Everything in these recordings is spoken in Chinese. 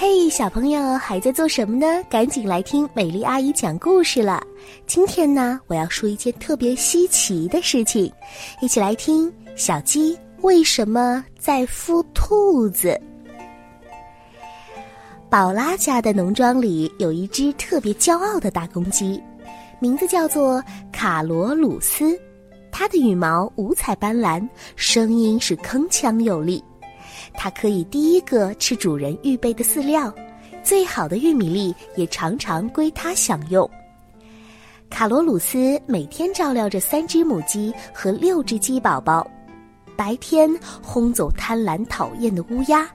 嘿，小朋友还在做什么呢？赶紧来听美丽阿姨讲故事了。今天呢，我要说一件特别稀奇的事情，一起来听。小鸡为什么在孵兔子？宝拉家的农庄里有一只特别骄傲的大公鸡，名字叫做卡罗鲁斯。它的羽毛五彩斑斓，声音是铿锵有力。它可以第一个吃主人预备的饲料，最好的玉米粒也常常归它享用。卡罗鲁斯每天照料着三只母鸡和六只鸡宝宝，白天轰走贪婪讨厌的乌鸦，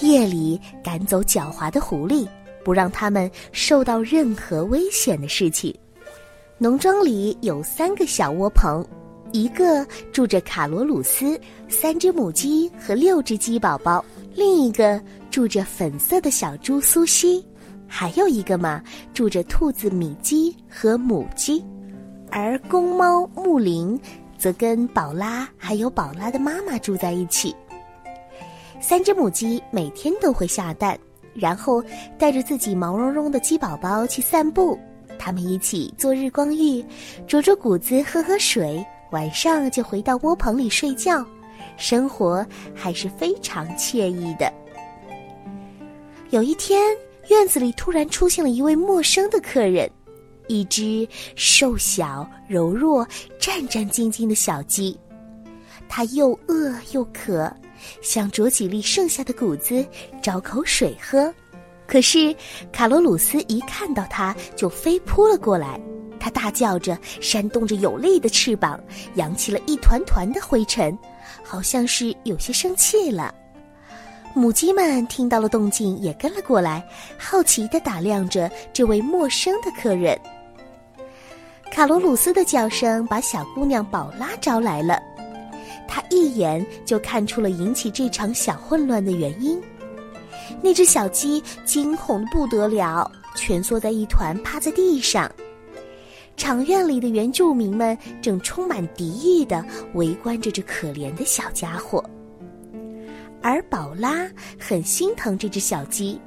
夜里赶走狡猾的狐狸，不让它们受到任何危险的事情。农庄里有三个小窝棚。一个住着卡罗鲁斯，三只母鸡和六只鸡宝宝；另一个住着粉色的小猪苏西，还有一个嘛住着兔子米基和母鸡，而公猫木林则跟宝拉还有宝拉的妈妈住在一起。三只母鸡每天都会下蛋，然后带着自己毛茸茸的鸡宝宝去散步，它们一起做日光浴，煮煮谷子，喝喝水。晚上就回到窝棚里睡觉，生活还是非常惬意的。有一天，院子里突然出现了一位陌生的客人，一只瘦小、柔弱、战战兢兢的小鸡。它又饿又渴，想啄几粒剩下的谷子找口水喝。可是卡罗鲁斯一看到它，就飞扑了过来。它大叫着，扇动着有力的翅膀，扬起了一团团的灰尘，好像是有些生气了。母鸡们听到了动静，也跟了过来，好奇地打量着这位陌生的客人。卡罗鲁斯的叫声把小姑娘宝拉招来了，她一眼就看出了引起这场小混乱的原因。那只小鸡惊恐的不得了，蜷缩在一团，趴在地上。场院里的原住民们正充满敌意地围观着这可怜的小家伙，而宝拉很心疼这只小鸡，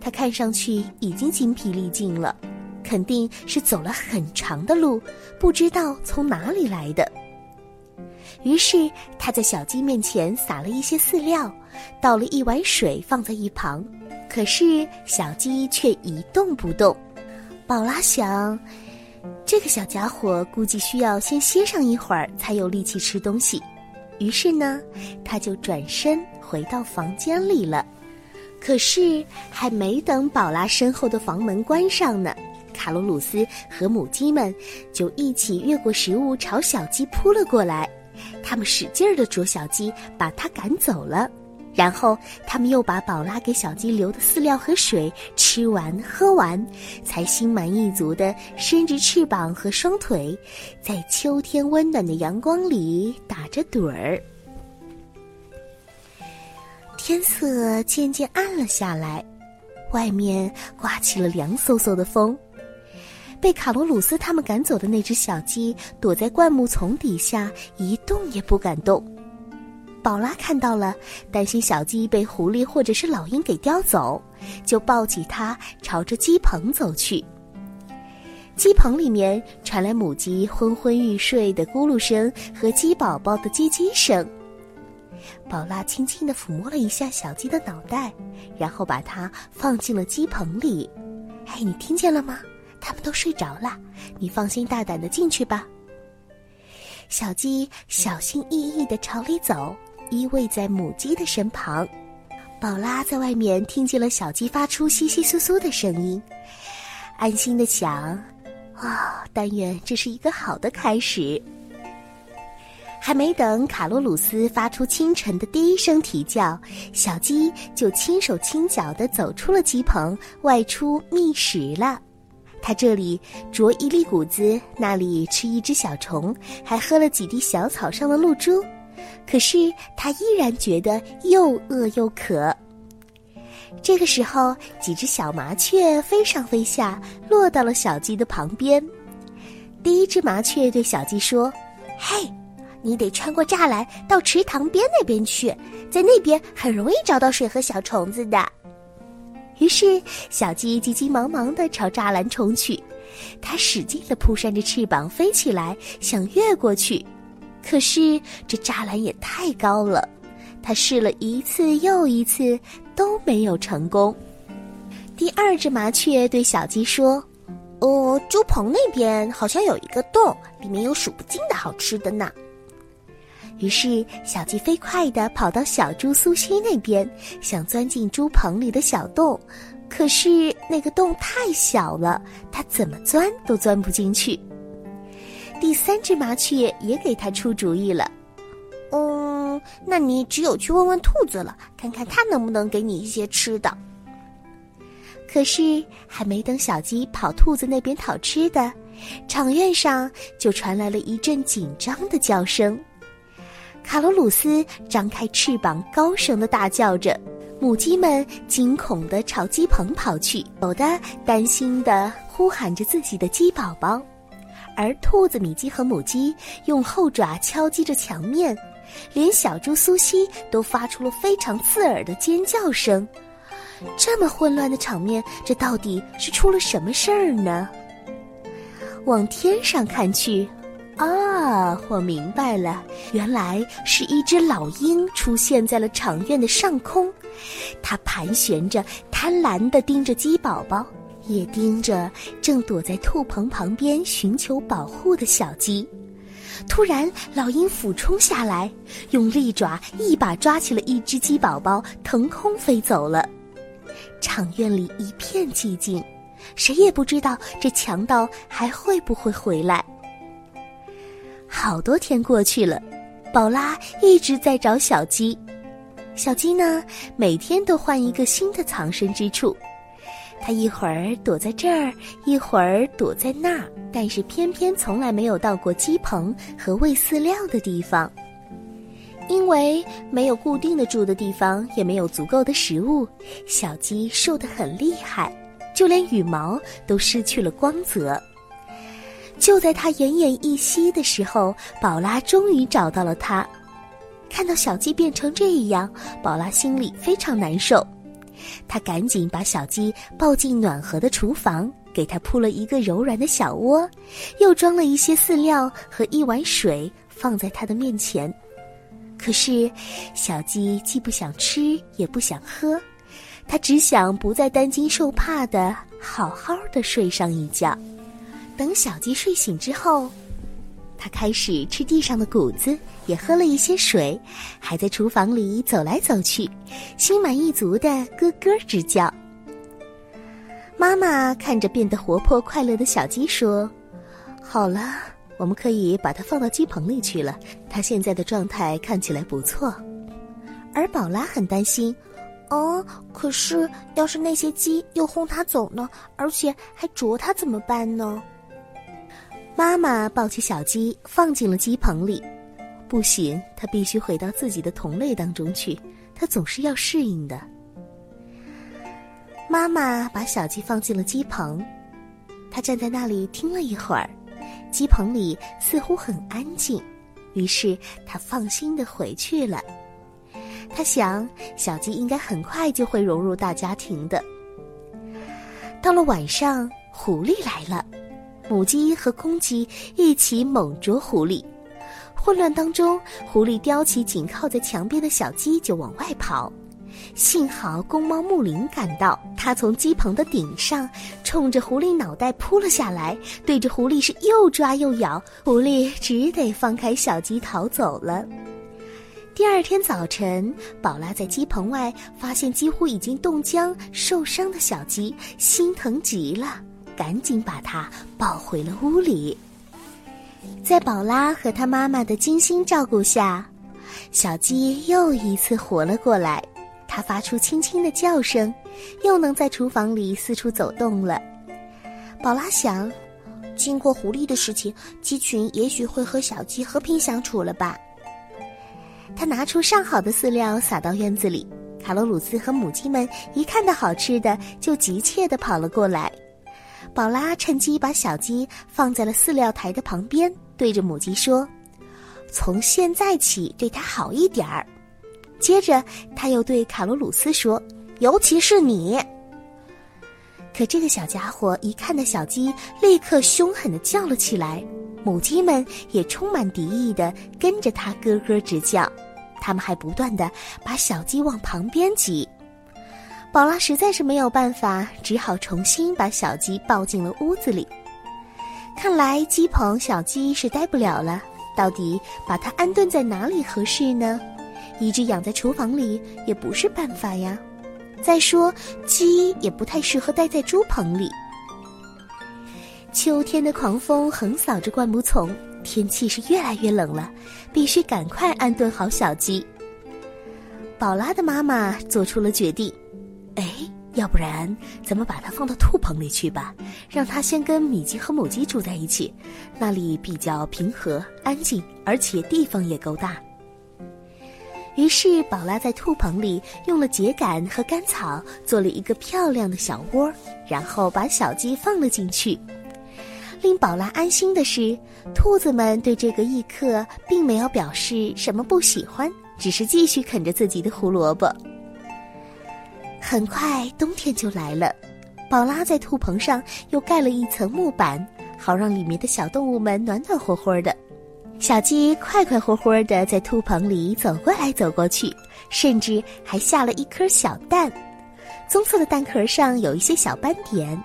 它看上去已经精疲力尽了，肯定是走了很长的路，不知道从哪里来的。于是他在小鸡面前撒了一些饲料，倒了一碗水放在一旁，可是小鸡却一动不动。宝拉想。这个小家伙估计需要先歇上一会儿才有力气吃东西，于是呢，他就转身回到房间里了。可是还没等宝拉身后的房门关上呢，卡罗鲁斯和母鸡们就一起越过食物朝小鸡扑了过来，他们使劲儿地啄小鸡，把它赶走了。然后，他们又把宝拉给小鸡留的饲料和水吃完喝完，才心满意足地伸直翅膀和双腿，在秋天温暖的阳光里打着盹儿。天色渐渐暗了下来，外面刮起了凉飕飕的风。被卡罗鲁斯他们赶走的那只小鸡躲在灌木丛底下，一动也不敢动。宝拉看到了，担心小鸡被狐狸或者是老鹰给叼走，就抱起它朝着鸡棚走去。鸡棚里面传来母鸡昏昏欲睡的咕噜声和鸡宝宝的叽叽声。宝拉轻轻地抚摸了一下小鸡的脑袋，然后把它放进了鸡棚里。哎，你听见了吗？它们都睡着了，你放心大胆的进去吧。小鸡小心翼翼地朝里走。依偎在母鸡的身旁，宝拉在外面听见了小鸡发出窸窸窣窣的声音，安心的想：啊，但愿这是一个好的开始。还没等卡洛鲁斯发出清晨的第一声啼叫，小鸡就轻手轻脚的走出了鸡棚，外出觅食了。它这里啄一粒谷子，那里吃一只小虫，还喝了几滴小草上的露珠。可是他依然觉得又饿又渴。这个时候，几只小麻雀飞上飞下，落到了小鸡的旁边。第一只麻雀对小鸡说：“嘿，你得穿过栅栏到池塘边那边去，在那边很容易找到水和小虫子的。”于是，小鸡急急忙忙地朝栅栏冲去，它使劲地扑扇着翅膀飞起来，想越过去。可是这栅栏也太高了，它试了一次又一次都没有成功。第二只麻雀对小鸡说：“哦，猪棚那边好像有一个洞，里面有数不尽的好吃的呢。”于是，小鸡飞快地跑到小猪苏西那边，想钻进猪棚里的小洞，可是那个洞太小了，它怎么钻都钻不进去。第三只麻雀也给他出主意了，嗯，那你只有去问问兔子了，看看它能不能给你一些吃的。可是还没等小鸡跑兔子那边讨吃的，场院上就传来了一阵紧张的叫声。卡罗鲁斯张开翅膀，高声的大叫着，母鸡们惊恐的朝鸡棚跑去，有的担心的呼喊着自己的鸡宝宝，而兔子米鸡和母鸡用后爪敲击着墙面，连小猪苏西都发出了非常刺耳的尖叫声。这么混乱的场面，这到底是出了什么事儿呢？往天上看去。啊，我明白了，原来是一只老鹰出现在了场院的上空，它盘旋着，贪婪地盯着鸡宝宝，也盯着正躲在兔棚旁边寻求保护的小鸡。突然，老鹰俯冲下来，用利爪一把抓起了一只鸡宝宝，腾空飞走了。场院里一片寂静，谁也不知道这强盗还会不会回来。好多天过去了，宝拉一直在找小鸡。小鸡呢，每天都换一个新的藏身之处。它一会儿躲在这儿，一会儿躲在那儿，但是偏偏从来没有到过鸡棚和喂饲料的地方。因为没有固定的住的地方，也没有足够的食物，小鸡瘦得很厉害，就连羽毛都失去了光泽。就在他奄奄一息的时候，宝拉终于找到了他。看到小鸡变成这样，宝拉心里非常难受。他赶紧把小鸡抱进暖和的厨房，给它铺了一个柔软的小窝，又装了一些饲料和一碗水放在它的面前。可是，小鸡既不想吃，也不想喝，它只想不再担惊受怕的好好的睡上一觉。等小鸡睡醒之后，它开始吃地上的谷子，也喝了一些水，还在厨房里走来走去，心满意足的咯咯直叫。妈妈看着变得活泼快乐的小鸡说：“好了，我们可以把它放到鸡棚里去了。它现在的状态看起来不错。”而宝拉很担心：“哦，可是要是那些鸡又轰它走呢？而且还啄它怎么办呢？”妈妈抱起小鸡，放进了鸡棚里。不行，它必须回到自己的同类当中去。它总是要适应的。妈妈把小鸡放进了鸡棚，它站在那里听了一会儿，鸡棚里似乎很安静，于是它放心的回去了。他想，小鸡应该很快就会融入大家庭的。到了晚上，狐狸来了。母鸡和公鸡一起猛啄狐狸，混乱当中，狐狸叼起紧靠在墙边的小鸡就往外跑。幸好公猫木林赶到，它从鸡棚的顶上冲着狐狸脑袋扑了下来，对着狐狸是又抓又咬，狐狸只得放开小鸡逃走了。第二天早晨，宝拉在鸡棚外发现几乎已经冻僵、受伤的小鸡，心疼极了。赶紧把它抱回了屋里。在宝拉和他妈妈的精心照顾下，小鸡又一次活了过来。它发出轻轻的叫声，又能在厨房里四处走动了。宝拉想，经过狐狸的事情，鸡群也许会和小鸡和平相处了吧。他拿出上好的饲料撒到院子里，卡罗鲁斯和母鸡们一看到好吃的，就急切地跑了过来。宝拉趁机把小鸡放在了饲料台的旁边，对着母鸡说：“从现在起，对它好一点儿。”接着，他又对卡罗鲁斯说：“尤其是你。”可这个小家伙一看到小鸡，立刻凶狠地叫了起来。母鸡们也充满敌意地跟着它咯咯直叫，它们还不断地把小鸡往旁边挤。宝拉实在是没有办法，只好重新把小鸡抱进了屋子里。看来鸡棚小鸡是待不了了，到底把它安顿在哪里合适呢？一直养在厨房里也不是办法呀。再说，鸡也不太适合待在猪棚里。秋天的狂风横扫着灌木丛，天气是越来越冷了，必须赶快安顿好小鸡。宝拉的妈妈做出了决定，要不然咱们把它放到兔棚里去吧，让它先跟米鸡和母鸡住在一起，那里比较平和安静，而且地方也够大。于是，宝拉在兔棚里用了秸秆和干草做了一个漂亮的小窝，然后把小鸡放了进去。令宝拉安心的是，兔子们对这个异客并没有表示什么不喜欢，只是继续啃着自己的胡萝卜。很快，冬天就来了，宝拉在兔棚上又盖了一层木板，好让里面的小动物们暖暖和和的。小鸡快快活活的在兔棚里走过来走过去，甚至还下了一颗小蛋，棕色的蛋壳上有一些小斑点。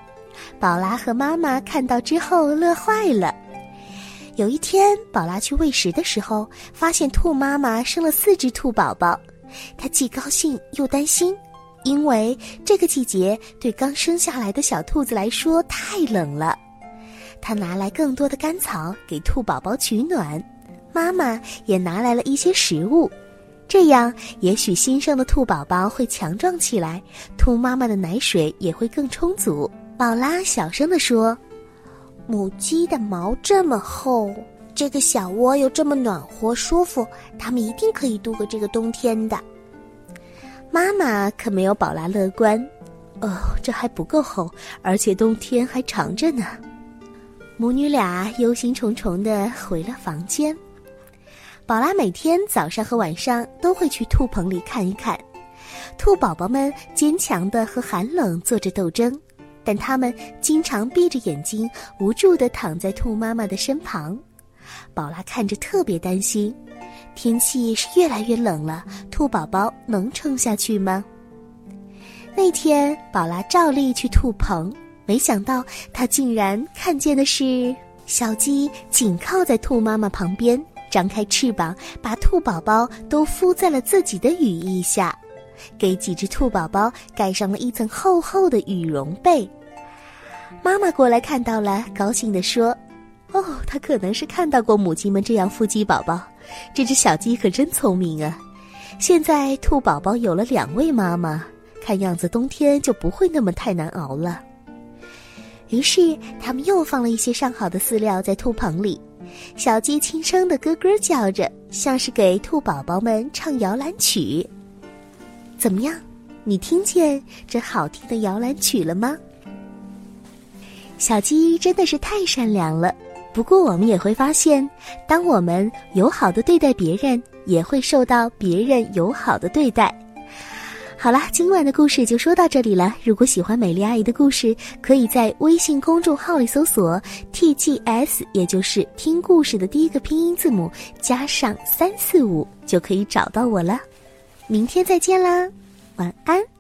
宝拉和妈妈看到之后乐坏了。有一天，宝拉去喂食的时候，发现兔妈妈生了四只兔宝宝，她既高兴又担心，因为这个季节对刚生下来的小兔子来说太冷了。它拿来更多的干草给兔宝宝取暖，妈妈也拿来了一些食物，这样也许新生的兔宝宝会强壮起来，兔妈妈的奶水也会更充足。宝拉小声地说：“母鸡的毛这么厚，这个小窝又这么暖和舒服，它们一定可以度过这个冬天的。”妈妈可没有宝拉乐观，哦，这还不够厚，而且冬天还长着呢。母女俩忧心忡忡地回了房间。宝拉每天早上和晚上都会去兔棚里看一看，兔宝宝们坚强地和寒冷做着斗争。但他们经常闭着眼睛，无助地躺在兔妈妈的身旁。宝拉看着特别担心，天气是越来越冷了，兔宝宝能撑下去吗？那天，宝拉照例去兔棚，没想到她竟然看见的是小鸡紧靠在兔妈妈旁边，张开翅膀，把兔宝宝都敷在了自己的羽翼下，给几只兔宝宝盖上了一层厚厚的羽绒被。妈妈过来看到了，高兴地说：“哦，她可能是看到过母鸡们这样孵鸡宝宝。这只小鸡可真聪明啊！现在兔宝宝有了两位妈妈，看样子冬天就不会那么太难熬了。”于是他们又放了一些上好的饲料在兔棚里，小鸡轻声的咯咯叫着，像是给兔宝宝们唱摇篮曲。怎么样，你听见这好听的摇篮曲了吗？小鸡真的是太善良了，不过我们也会发现，当我们友好的对待别人，也会受到别人友好的对待。好了，今晚的故事就说到这里了。如果喜欢美丽阿姨的故事，可以在微信公众号里搜索 “tgs”，也就是听故事的第一个拼音字母加上三四五，就可以找到我了。明天再见啦，晚安。